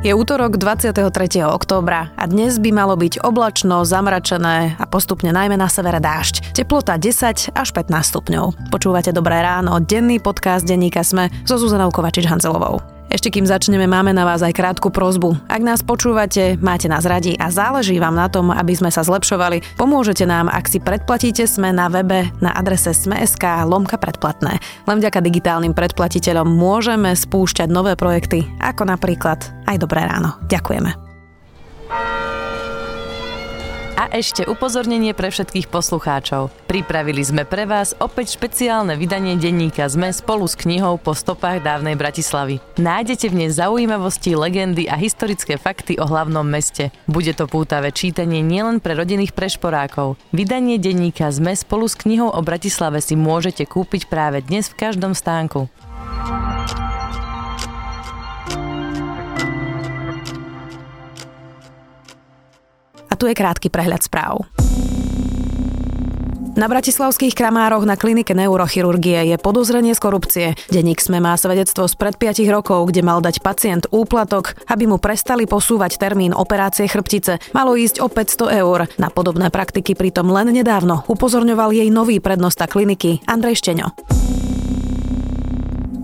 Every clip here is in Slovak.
Je útorok 23. októbra a dnes by malo byť oblačno, zamračené a postupne najmä na severe dážď. Teplota 10 až 15 stupňov. Počúvate Dobré ráno, denný podcast denníka Sme so Zuzanou Kovačič-Hanzelovou. Ešte kým začneme, máme na vás aj krátku prozbu. Ak nás počúvate, máte nás radi a záleží vám na tom, aby sme sa zlepšovali, pomôžete nám, ak si predplatíte Sme na webe na adrese sme.sk lomka predplatné. Len vďaka digitálnym predplatiteľom môžeme spúšťať nové projekty, ako napríklad aj Dobré ráno. Ďakujeme. A ešte upozornenie pre všetkých poslucháčov. Pripravili sme pre vás opäť špeciálne vydanie denníka ZME spolu s knihou Po stopách dávnej Bratislavy. Nájdete v nej zaujímavosti, legendy a historické fakty o hlavnom meste. Bude to pútavé čítanie nielen pre rodinných prešporákov. Vydanie denníka ZME spolu s knihou o Bratislave si môžete kúpiť práve dnes v každom stánku. Tu je krátky prehľad správ. Na bratislavských kramároch na klinike neurochirurgie je podozrenie z korupcie. Deník sme má svedectvo z pred 5 rokov, kde mal dať pacient úplatok, aby mu prestali posúvať termín operácie chrbtice. Malo ísť o 500 eur. Na podobné praktiky pritom len nedávno upozorňoval jej nový prednosta kliniky Andrej Šteňo.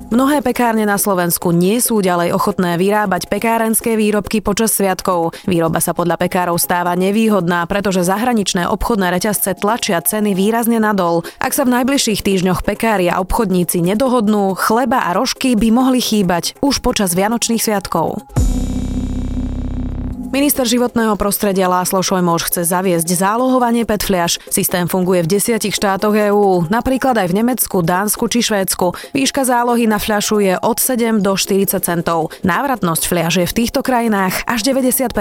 Mnohé pekárne na Slovensku nie sú ďalej ochotné vyrábať pekárenské výrobky počas sviatkov. Výroba sa podľa pekárov stáva nevýhodná, pretože zahraničné obchodné reťazce tlačia ceny výrazne nadol. Ak sa v najbližších týždňoch pekári a obchodníci nedohodnú, chleba a rožky by mohli chýbať už počas Vianočných sviatkov. Minister životného prostredia Láslo Šojmoš chce zaviesť zálohovanie petfliaž. Systém funguje v desiatich štátoch EÚ, napríklad aj v Nemecku, Dánsku či Švédsku. Výška zálohy na fľašu je od 7 do 40 centov. Návratnosť fľaž je v týchto krajinách až 90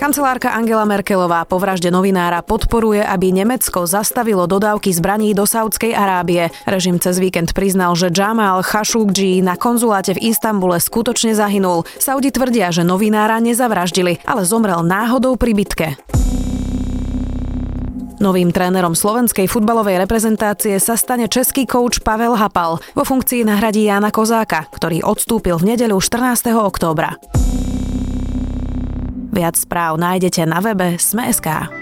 Kancelárka Angela Merkelová po vražde novinára podporuje, aby Nemecko zastavilo dodávky zbraní do Saudskej Arábie. Režim cez víkend priznal, že Jamal Khashoggi na konzuláte v Istambule skutočne zahynul. Saudi tvrdia, že novinára nezavraždili, ale zomrel náhodou pri bitke. Novým trénerom slovenskej futbalovej reprezentácie sa stane český kouč Pavel Hapal. Vo funkcii nahradí Jana Kozáka, ktorý odstúpil v nedeľu 14. októbra. Viac správ nájdete na webe Sme.sk.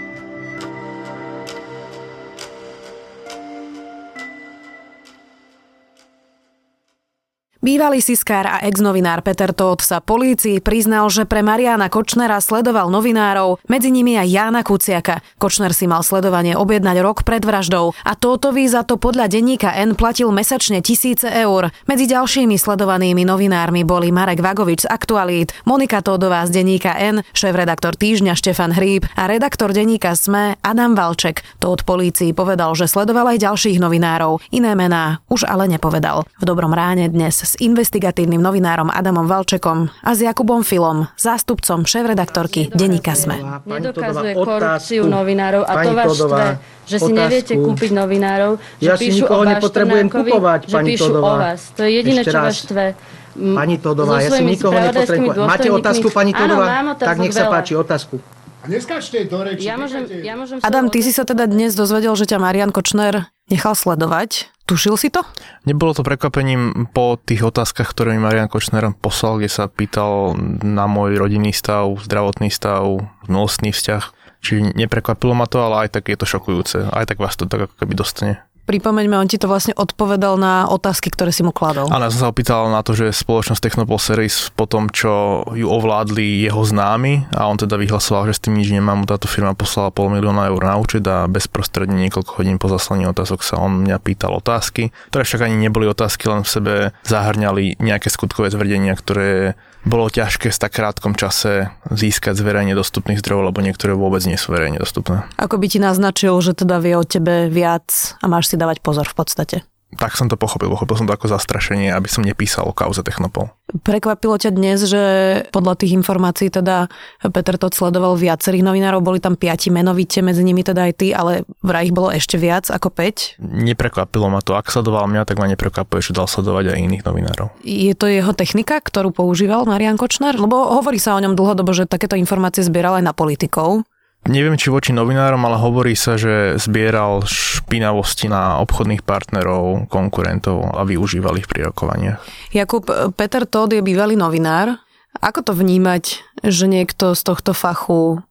Bývalý siskár a ex-novinár Peter Todt sa polícii priznal, že pre Mariana Kočnera sledoval novinárov, medzi nimi aj Jána Kuciaka. Kočner si mal sledovanie objednať rok pred vraždou a Tótovi za to podľa denníka N platil mesačne tisíce eur. Medzi ďalšími sledovanými novinármi boli Marek Vagovič z Aktualít, Monika Tódová z denníka N, šéf-redaktor týždňa Štefan Hríb a redaktor denníka SME Adam Valček. Tód polícii povedal, že sledoval aj ďalších novinárov. Iné mená už ale nepovedal. V dobrom ráne dnes s investigatívnym novinárom Adamom Valčekom a s Jakubom Filom, zástupcom šéf-redaktorky Denníka Sme. Nedokazuje korupciu novinárov a to vás štve, že si neviete kúpiť novinárov, že ja píšu o vás nepotrebujem kupovať, že píšu o vás. To je jediné, čo vás štve. Pani Todová, ja si nikoho nepotrebujem. Máte otázku, pani Todová? Tak nech sa páči, otázku. A neskáčte do reči. Ja môžem, ja môžem Adam, ty si sa teda dnes dozvedel, že ťa Marian Kočner nechal sledovať. Tušil si to? Nebolo to prekvapením po tých otázkach, ktoré mi Marian Kočner poslal, kde sa pýtal na môj rodinný stav, zdravotný stav, milostný vzťah. Čiže neprekvapilo ma to, ale aj tak je to šokujúce. Aj tak vás to tak ako keby dostane. Pripomeňme, on ti to vlastne odpovedal na otázky, ktoré si mu kladol. Áno, ja som sa opýtal na to, že spoločnosť Technopol Series po tom, čo ju ovládli jeho známy a on teda vyhlasoval, že s tým nič nemá, mu táto firma poslala pol milióna eur na účet a bezprostredne niekoľko hodín po zaslaní otázok sa on mňa pýtal otázky, ktoré však ani neboli otázky, len v sebe zahrňali nejaké skutkové tvrdenia, ktoré bolo ťažké v tak krátkom čase získať z verejne dostupných zdrojov, lebo niektoré vôbec nie sú verejne dostupné. Ako by ti naznačil, že teda vie o tebe viac a máš si dávať pozor v podstate? tak som to pochopil. Pochopil som to ako zastrašenie, aby som nepísal o kauze Technopol. Prekvapilo ťa dnes, že podľa tých informácií teda Peter to sledoval viacerých novinárov, boli tam piati menovite, medzi nimi teda aj ty, ale vraj ich bolo ešte viac ako 5? Neprekvapilo ma to. Ak sledoval mňa, tak ma neprekvapuje, že dal sledovať aj iných novinárov. Je to jeho technika, ktorú používal Marian Kočner? Lebo hovorí sa o ňom dlhodobo, že takéto informácie zbieral aj na politikov. Neviem či voči novinárom, ale hovorí sa, že zbieral špinavosti na obchodných partnerov, konkurentov a využíval ich pri rokovaniach. Jakub, Peter Todd je bývalý novinár. Ako to vnímať, že niekto z tohto fachu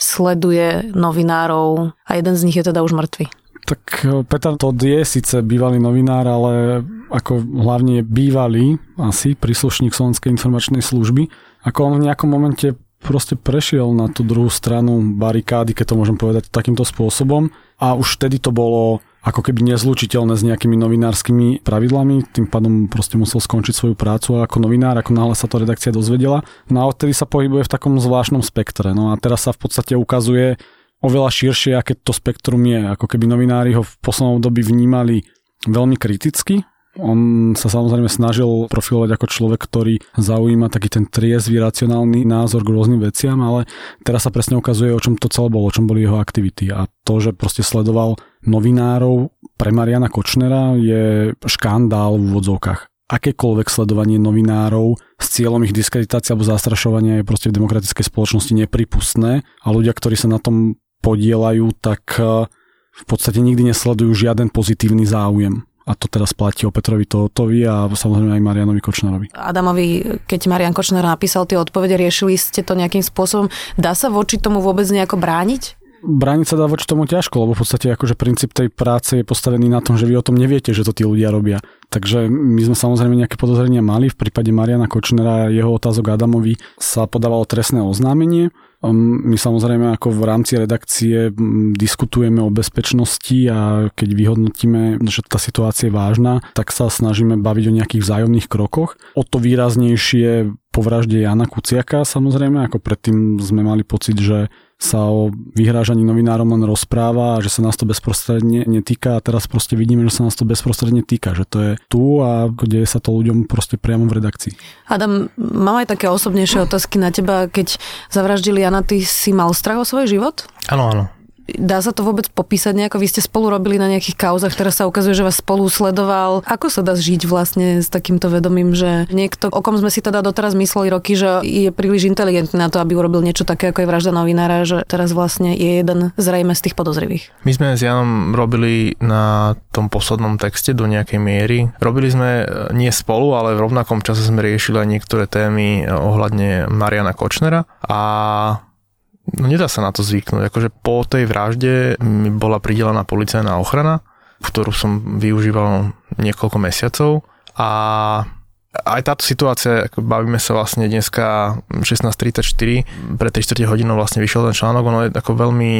sleduje novinárov a jeden z nich je teda už mŕtvy? Tak e, Peter Todd je síce bývalý novinár, ale ako hlavne bývalý asi príslušník Slovenskej informačnej služby. Ako on v nejakom momente proste prešiel na tú druhú stranu barikády, keď to môžem povedať takýmto spôsobom. A už vtedy to bolo ako keby nezlučiteľné s nejakými novinárskymi pravidlami, tým pádom proste musel skončiť svoju prácu ako novinár, ako náhle sa to redakcia dozvedela. No a odtedy sa pohybuje v takom zvláštnom spektre. No a teraz sa v podstate ukazuje oveľa širšie, aké to spektrum je. Ako keby novinári ho v poslednom dobi vnímali veľmi kriticky, on sa samozrejme snažil profilovať ako človek, ktorý zaujíma taký ten triezvy, racionálny názor k rôznym veciam, ale teraz sa presne ukazuje, o čom to celé bolo, o čom boli jeho aktivity. A to, že proste sledoval novinárov pre Mariana Kočnera je škandál v úvodzovkách akékoľvek sledovanie novinárov s cieľom ich diskreditácie alebo zastrašovania je proste v demokratickej spoločnosti nepripustné a ľudia, ktorí sa na tom podielajú, tak eh, v podstate nikdy nesledujú žiaden pozitívny záujem a to teraz platí o Petrovi Totovi a samozrejme aj Marianovi Kočnerovi. Adamovi, keď Marian Kočner napísal tie odpovede, riešili ste to nejakým spôsobom. Dá sa voči tomu vôbec nejako brániť? Brániť sa dá voči tomu ťažko, lebo v podstate akože princíp tej práce je postavený na tom, že vy o tom neviete, že to tí ľudia robia. Takže my sme samozrejme nejaké podozrenia mali. V prípade Mariana Kočnera a jeho otázok Adamovi sa podávalo trestné oznámenie my samozrejme ako v rámci redakcie diskutujeme o bezpečnosti a keď vyhodnotíme, že tá situácia je vážna, tak sa snažíme baviť o nejakých vzájomných krokoch. O to výraznejšie po vražde Jana Kuciaka samozrejme, ako predtým sme mali pocit, že sa o vyhrážaní novinárom len rozpráva a že sa nás to bezprostredne netýka a teraz proste vidíme, že sa nás to bezprostredne týka, že to je tu a deje sa to ľuďom proste priamo v redakcii. Adam, mám aj také osobnejšie otázky na teba. Keď zavraždili Jana, ty si mal strach o svoj život? Áno, áno. Dá sa to vôbec popísať nejako? Vy ste spolu robili na nejakých kauzach, teraz sa ukazuje, že vás spolu sledoval. Ako sa dá žiť vlastne s takýmto vedomím, že niekto, o kom sme si teda doteraz mysleli roky, že je príliš inteligentný na to, aby urobil niečo také, ako je vražda novinára, že teraz vlastne je jeden zrejme z tých podozrivých. My sme s Janom robili na tom poslednom texte do nejakej miery. Robili sme e, nie spolu, ale v rovnakom čase sme riešili aj niektoré témy ohľadne Mariana Kočnera a No nedá sa na to zvyknúť. Akože po tej vražde mi bola pridelená policajná ochrana, ktorú som využíval niekoľko mesiacov a aj táto situácia, ako bavíme sa vlastne dneska 16.34, pre 3 čtvrte hodinou vlastne vyšiel ten článok, ono je ako veľmi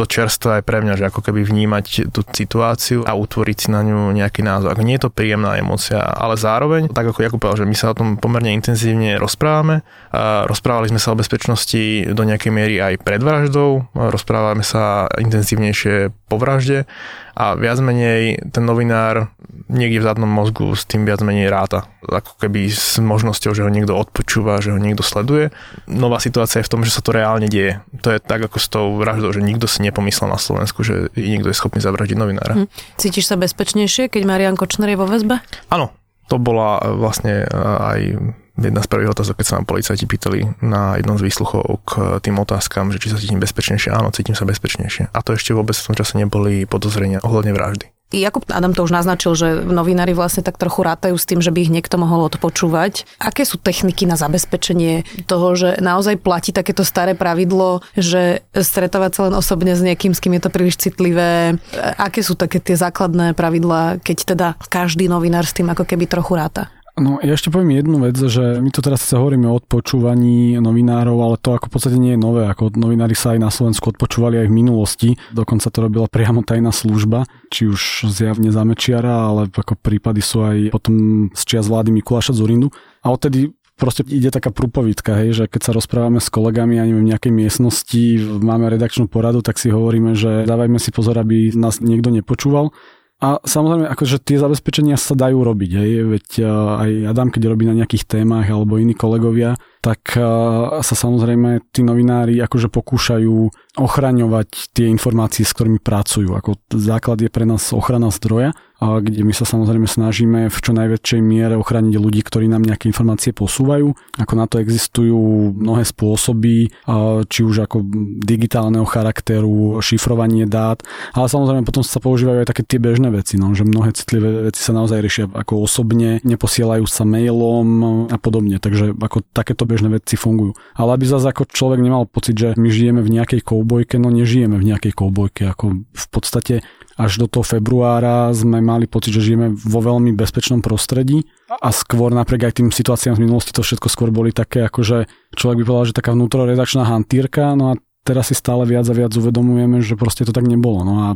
to čerstvé aj pre mňa, že ako keby vnímať tú situáciu a utvoriť si na ňu nejaký názor. Ako nie je to príjemná emocia, ale zároveň, tak ako Jakub povedal, že my sa o tom pomerne intenzívne rozprávame. A rozprávali sme sa o bezpečnosti do nejakej miery aj pred vraždou, rozprávame sa intenzívnejšie po vražde a viac menej ten novinár niekde v zadnom mozgu s tým viac menej ráta. Ako keby s možnosťou, že ho niekto odpočúva, že ho niekto sleduje. Nová situácia je v tom, že sa to reálne deje. To je tak ako s tou vraždou, že nikto si nepomyslel na Slovensku, že niekto je schopný zavraždiť novinára. Hm. Cítiš sa bezpečnejšie, keď Marian Kočner je vo väzbe? Áno, to bola vlastne aj jedna z prvých otázok, keď sa nám policajti pýtali na jednom z výsluchov k tým otázkam, že či sa cítim bezpečnejšie. Áno, cítim sa bezpečnejšie. A to ešte vôbec v tom čase neboli podozrenia ohľadne vraždy. Jakub Adam to už naznačil, že novinári vlastne tak trochu rátajú s tým, že by ich niekto mohol odpočúvať. Aké sú techniky na zabezpečenie toho, že naozaj platí takéto staré pravidlo, že stretávať sa len osobne s niekým, s kým je to príliš citlivé? Aké sú také tie základné pravidlá, keď teda každý novinár s tým ako keby trochu ráta? No ja ešte poviem jednu vec, že my tu teraz sa hovoríme o odpočúvaní novinárov, ale to ako v podstate nie je nové, ako novinári sa aj na Slovensku odpočúvali aj v minulosti, dokonca to robila priamo tajná služba, či už zjavne zamečiara, ale ako prípady sú aj potom z čias vlády Mikuláša Zurindu. A odtedy proste ide taká prúpovitka, hej, že keď sa rozprávame s kolegami, ja neviem, v nejakej miestnosti, máme redakčnú poradu, tak si hovoríme, že dávajme si pozor, aby nás niekto nepočúval. A samozrejme, akože tie zabezpečenia sa dajú robiť, hej, veď aj Adam, keď robí na nejakých témach alebo iní kolegovia, tak sa samozrejme tí novinári akože pokúšajú ochraňovať tie informácie, s ktorými pracujú. Ako základ je pre nás ochrana zdroja kde my sa samozrejme snažíme v čo najväčšej miere ochrániť ľudí, ktorí nám nejaké informácie posúvajú. Ako na to existujú mnohé spôsoby, či už ako digitálneho charakteru, šifrovanie dát, ale samozrejme potom sa používajú aj také tie bežné veci, no, že mnohé citlivé veci sa naozaj riešia ako osobne, neposielajú sa mailom a podobne, takže ako takéto bežné veci fungujú. Ale aby zase ako človek nemal pocit, že my žijeme v nejakej koubojke, no nežijeme v nejakej koubojke, ako v podstate až do toho februára sme mali pocit, že žijeme vo veľmi bezpečnom prostredí a skôr napriek aj tým situáciám z minulosti to všetko skôr boli také, ako že človek by povedal, že taká vnútroredačná hantírka, no a teraz si stále viac a viac uvedomujeme, že proste to tak nebolo. No a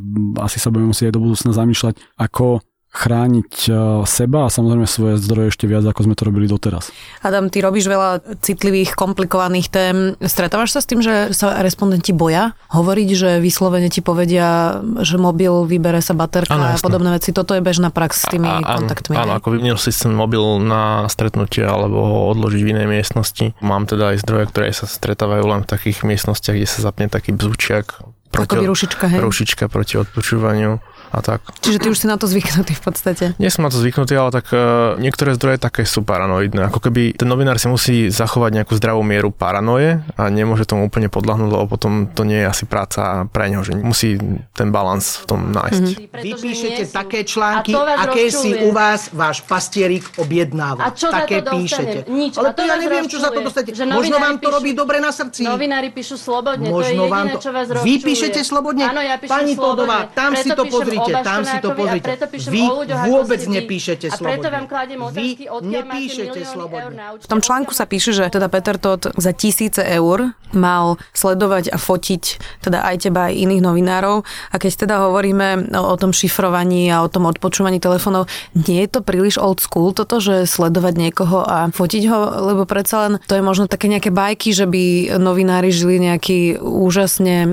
asi sa budeme musieť aj do budúcna zamýšľať, ako chrániť e, seba a samozrejme svoje zdroje ešte viac, ako sme to robili doteraz. Adam, ty robíš veľa citlivých, komplikovaných tém. Stretávaš sa s tým, že sa respondenti boja hovoriť, že vyslovene ti povedia, že mobil vybere sa baterka ano, a podobné veci. Toto je bežná prax s tými a, a, kontaktmi. Áno, ako vymenil si ten mobil na stretnutie alebo ho odložiť v inej miestnosti. Mám teda aj zdroje, ktoré sa stretávajú len v takých miestnostiach, kde sa zapne taký bzučiak. Proti, rušička, hej? Rušička proti odpočúvaniu a tak. Čiže ty už si na to zvyknutý v podstate? Nie som na to zvyknutý, ale tak uh, niektoré zdroje také sú paranoidné. Ako keby ten novinár si musí zachovať nejakú zdravú mieru paranoje a nemôže tomu úplne podľahnúť, lebo potom to nie je asi práca pre neho, že musí ten balans v tom nájsť. Mm-hmm. Vy píšete také články, aké si u vás váš pastierik objednáva. A čo také píšete. Nič. Ale to ja neviem, čo za to dostate. Možno vám to robí dobre na srdci. Novinári píšu slobodne, Možno to je jediné, čo vás Vy píšete slobodne? Áno, ja píšem Pani Todová, tam si to pozrite pozrite, tam si to pozrite. Vy vôbec nepíšete slobodne. A preto vám kladiem otázky, odkiaľ nepíšete slobodne. V tom článku sa píše, že teda Peter Todt za tisíce eur mal sledovať a fotiť teda aj teba, aj iných novinárov. A keď teda hovoríme o, o tom šifrovaní a o tom odpočúvaní telefónov, nie je to príliš old school toto, že sledovať niekoho a fotiť ho, lebo predsa len to je možno také nejaké bajky, že by novinári žili nejaký úžasne e,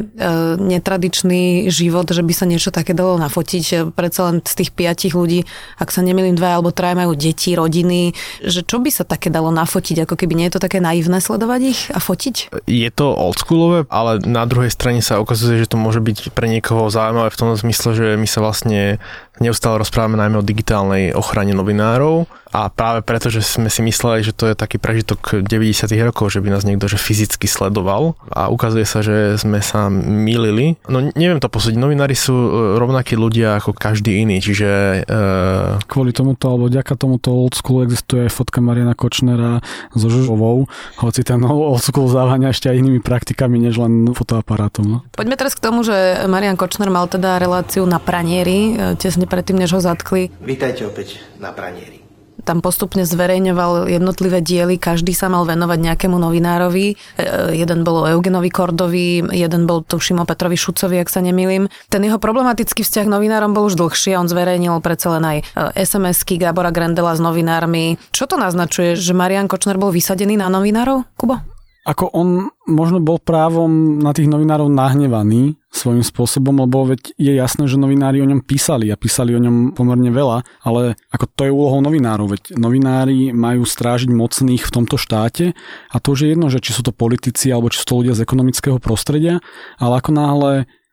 netradičný život, že by sa niečo také dalo nafotiť fotiť predsa len z tých piatich ľudí, ak sa nemýlim, dva alebo traja majú deti, rodiny, že čo by sa také dalo nafotiť, ako keby nie je to také naivné sledovať ich a fotiť? Je to oldschoolové, ale na druhej strane sa ukazuje, že to môže byť pre niekoho zaujímavé v tom zmysle, že my sa vlastne neustále rozprávame najmä o digitálnej ochrane novinárov a práve preto, že sme si mysleli, že to je taký prežitok 90. rokov, že by nás niekto že fyzicky sledoval a ukazuje sa, že sme sa milili. No neviem to posúdiť, novinári sú e, rovnakí ľudia ako každý iný, čiže... Uh... Kvôli tomuto, alebo vďaka tomuto old school existuje aj fotka Mariana Kočnera so Žužovou, hoci ten old school záváňa ešte aj inými praktikami, než len fotoaparátom. No. Poďme teraz k tomu, že Marian Kočner mal teda reláciu na pranieri, e, tesne predtým, než ho zatkli. Vítajte opäť na pranieri tam postupne zverejňoval jednotlivé diely, každý sa mal venovať nejakému novinárovi. E, jeden bol o Eugenovi Kordovi, jeden bol tuším o Petrovi Šucovi, ak sa nemýlim. Ten jeho problematický vzťah novinárom bol už dlhší a on zverejnil predsa len aj e, SMS-ky Gabora Grendela s novinármi. Čo to naznačuje, že Marian Kočner bol vysadený na novinárov, Kubo? Ako on možno bol právom na tých novinárov nahnevaný svojím spôsobom, lebo veď je jasné, že novinári o ňom písali a písali o ňom pomerne veľa, ale ako to je úlohou novinárov, veď novinári majú strážiť mocných v tomto štáte a to už je jedno, že či sú to politici alebo či sú to ľudia z ekonomického prostredia, ale ako náhle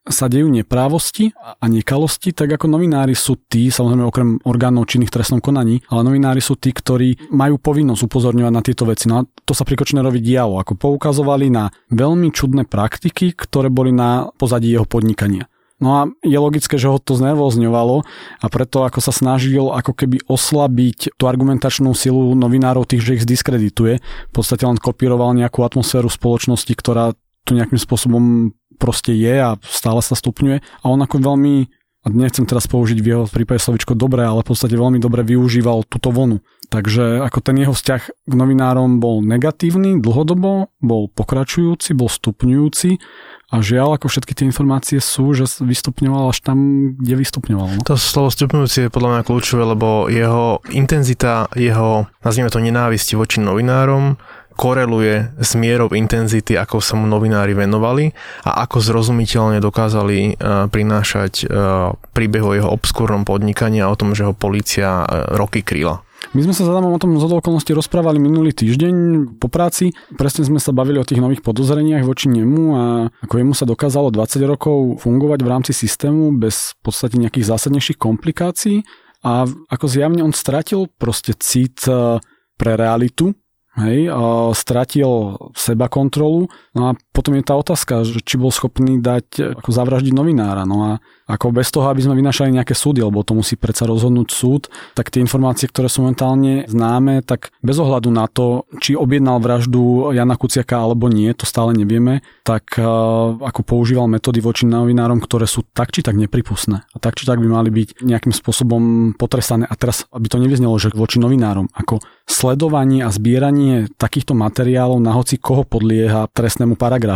sa dejú neprávosti a nekalosti, tak ako novinári sú tí, samozrejme okrem orgánov činných trestnom konaní, ale novinári sú tí, ktorí majú povinnosť upozorňovať na tieto veci. No a to sa pri Kočnerovi dialo, ako poukazovali na veľmi čudné praktiky, ktoré boli na pozadí jeho podnikania. No a je logické, že ho to znervozňovalo a preto ako sa snažil ako keby oslabiť tú argumentačnú silu novinárov tých, že ich zdiskredituje. V podstate len kopíroval nejakú atmosféru spoločnosti, ktorá tu nejakým spôsobom proste je a stále sa stupňuje a on ako veľmi a nechcem teraz použiť v jeho prípade slovičko dobre, ale v podstate veľmi dobre využíval túto vonu. Takže ako ten jeho vzťah k novinárom bol negatívny dlhodobo, bol pokračujúci, bol stupňujúci a žiaľ, ako všetky tie informácie sú, že vystupňoval až tam, kde vystupňoval. No? To slovo stupňujúci je podľa mňa kľúčové, lebo jeho intenzita, jeho, nazvime to nenávisti voči novinárom, koreluje s mierou intenzity, ako sa mu novinári venovali a ako zrozumiteľne dokázali uh, prinášať uh, príbeh o jeho obskúrnom podnikaní a o tom, že ho policia uh, roky kryla. My sme sa s Adamom o tom z okolností rozprávali minulý týždeň po práci. Presne sme sa bavili o tých nových podozreniach voči nemu a ako jemu sa dokázalo 20 rokov fungovať v rámci systému bez v podstate nejakých zásadnejších komplikácií a ako zjavne on stratil proste cit e, pre realitu, hej, stratil seba kontrolu, no a potom je tá otázka, že či bol schopný dať, ako zavraždiť novinára, no a ako bez toho, aby sme vynašali nejaké súdy, lebo to musí predsa rozhodnúť súd, tak tie informácie, ktoré sú momentálne známe, tak bez ohľadu na to, či objednal vraždu Jana Kuciaka alebo nie, to stále nevieme, tak uh, ako používal metódy voči novinárom, ktoré sú tak či tak nepripustné. A tak či tak by mali byť nejakým spôsobom potrestané. A teraz, aby to nevyznelo, že voči novinárom, ako sledovanie a zbieranie takýchto materiálov na hoci koho podlieha trestnému paragrafu,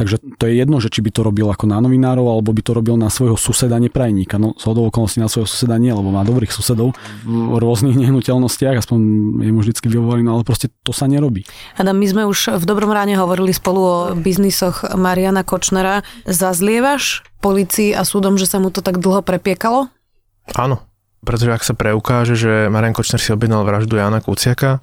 Takže to je jedno, že či by to robil ako na novinárov, alebo by to robil na svojho suseda neprajníka. No z okolností na svojho suseda nie, lebo má dobrých susedov v rôznych nehnuteľnostiach, aspoň je mu vždycky vyhovorí, no ale proste to sa nerobí. Adam, my sme už v dobrom ráne hovorili spolu o biznisoch Mariana Kočnera. Zazlievaš policii a súdom, že sa mu to tak dlho prepiekalo? Áno, pretože ak sa preukáže, že Marian Kočner si objednal vraždu Jana Kuciaka,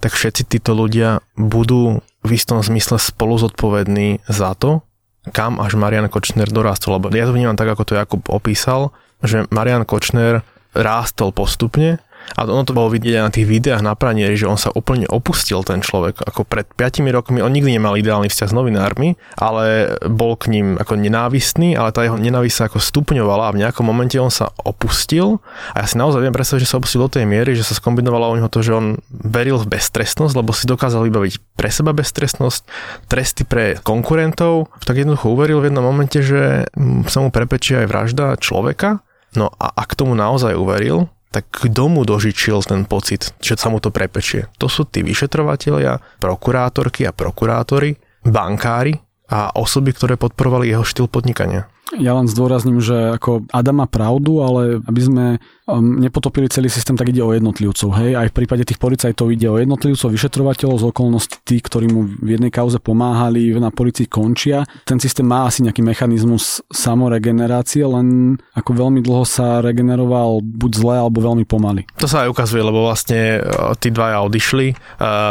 tak všetci títo ľudia budú v istom zmysle spolu zodpovední za to, kam až Marian Kočner dorastol. Lebo ja to vnímam tak, ako to Jakub opísal, že Marian Kočner rástol postupne a ono to bolo vidieť aj na tých videách na pranieri, že on sa úplne opustil ten človek. Ako pred 5 rokmi. On nikdy nemal ideálny vzťah s novinármi, ale bol k ním ako nenávistný, ale tá jeho nenávisť sa ako stupňovala a v nejakom momente on sa opustil. A ja si naozaj viem predstaviť, že sa opustil do tej miery, že sa skombinovalo u neho to, že on veril v beztrestnosť, lebo si dokázal vybaviť pre seba beztrestnosť, tresty pre konkurentov, tak jednoducho uveril v jednom momente, že sa mu prepečí aj vražda človeka, No a ak tomu naozaj uveril, tak kto mu dožičil ten pocit, že sa mu to prepečie? To sú tí vyšetrovatelia, prokurátorky a prokurátori, bankári a osoby, ktoré podporovali jeho štýl podnikania. Ja len zdôrazním, že ako Adam má pravdu, ale aby sme um, nepotopili celý systém, tak ide o jednotlivcov. Hej? Aj v prípade tých policajtov ide o jednotlivcov, vyšetrovateľov z okolností tí, ktorí mu v jednej kauze pomáhali, na policii končia. Ten systém má asi nejaký mechanizmus samoregenerácie, len ako veľmi dlho sa regeneroval buď zle, alebo veľmi pomaly. To sa aj ukazuje, lebo vlastne e, tí dvaja odišli, e,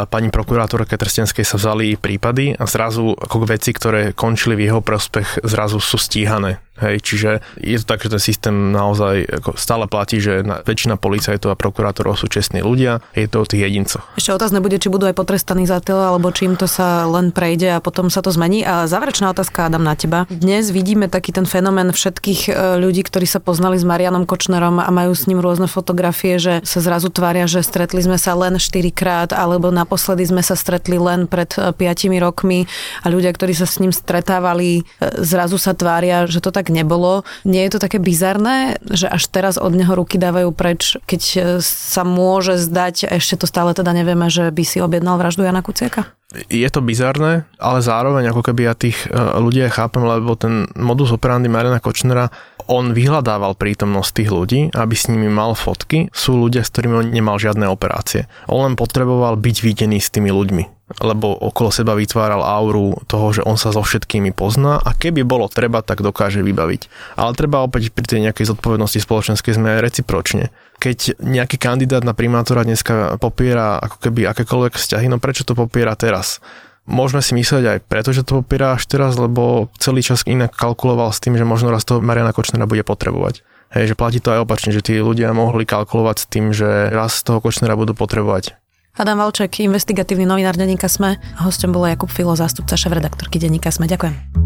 pani prokurátorke Trstenskej sa vzali prípady a zrazu ako veci, ktoré končili v jeho prospech, zrazu sú stíhané стороны. Hej, čiže je to tak, že ten systém naozaj ako stále platí, že na, väčšina policajtov a prokurátorov sú čestní ľudia, je to o tých jedincoch. Ešte otázne bude, či budú aj potrestaní za to, alebo či im to sa len prejde a potom sa to zmení. A záverečná otázka, Adam, na teba. Dnes vidíme taký ten fenomén všetkých e, ľudí, ktorí sa poznali s Marianom Kočnerom a majú s ním rôzne fotografie, že sa zrazu tvária, že stretli sme sa len 4 krát, alebo naposledy sme sa stretli len pred 5 e, rokmi a ľudia, ktorí sa s ním stretávali, e, zrazu sa tvária, že to tak nebolo. Nie je to také bizarné, že až teraz od neho ruky dávajú preč, keď e, sa môže zdať, ešte to stále teda nevieme, že by si objednal vraždu Jana Kuciaka? Je to bizarné, ale zároveň ako keby ja tých e, ľudí aj chápem, lebo ten modus operandi Mariana Kočnera, on vyhľadával prítomnosť tých ľudí, aby s nimi mal fotky. Sú ľudia, s ktorými on nemal žiadne operácie. On len potreboval byť videný s tými ľuďmi lebo okolo seba vytváral auru toho, že on sa so všetkými pozná a keby bolo treba, tak dokáže vybaviť. Ale treba opäť pri tej nejakej zodpovednosti spoločenskej sme aj recipročne. Keď nejaký kandidát na primátora dneska popiera ako keby akékoľvek vzťahy, no prečo to popiera teraz? Môžeme si myslieť aj preto, že to popiera až teraz, lebo celý čas inak kalkuloval s tým, že možno raz toho Mariana Kočnera bude potrebovať. Hej, že platí to aj opačne, že tí ľudia mohli kalkulovať s tým, že raz toho Kočnera budú potrebovať. Adam Valček, investigatívny novinár denníka SME. Hostom bol Jakub Filo, zástupca šéf-redaktorky denníka SME. Ďakujem.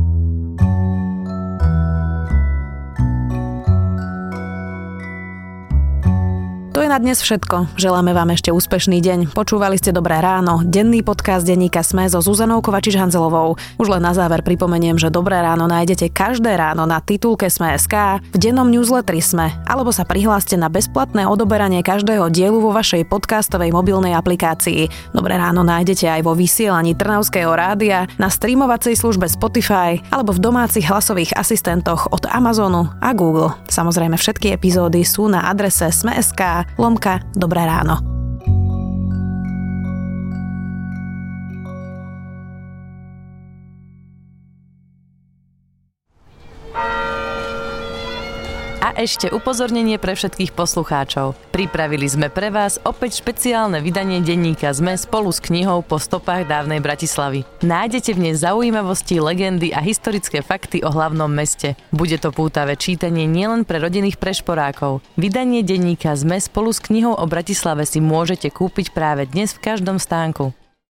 Na dnes všetko. Želáme vám ešte úspešný deň. Počúvali ste Dobré ráno, denný podcast denníka Sme so Zuzanou Kovačiš-Hanzelovou. Už len na záver pripomeniem, že Dobré ráno nájdete každé ráno na titulke Sme.sk, v dennom newsletteri Sme, alebo sa prihláste na bezplatné odoberanie každého dielu vo vašej podcastovej mobilnej aplikácii. Dobré ráno nájdete aj vo vysielaní Trnavského rádia, na streamovacej službe Spotify alebo v domácich hlasových asistentoch od Amazonu a Google. Samozrejme všetky epizódy sú na adrese Sme.sk Lomka, dobré ráno. Ešte upozornenie pre všetkých poslucháčov. Pripravili sme pre vás opäť špeciálne vydanie denníka ZME spolu s knihou Po stopách dávnej Bratislavy. Nájdete v nej zaujímavosti, legendy a historické fakty o hlavnom meste. Bude to pútavé čítanie nielen pre rodinných prešporákov. Vydanie denníka ZME spolu s knihou o Bratislave si môžete kúpiť práve dnes v každom stánku.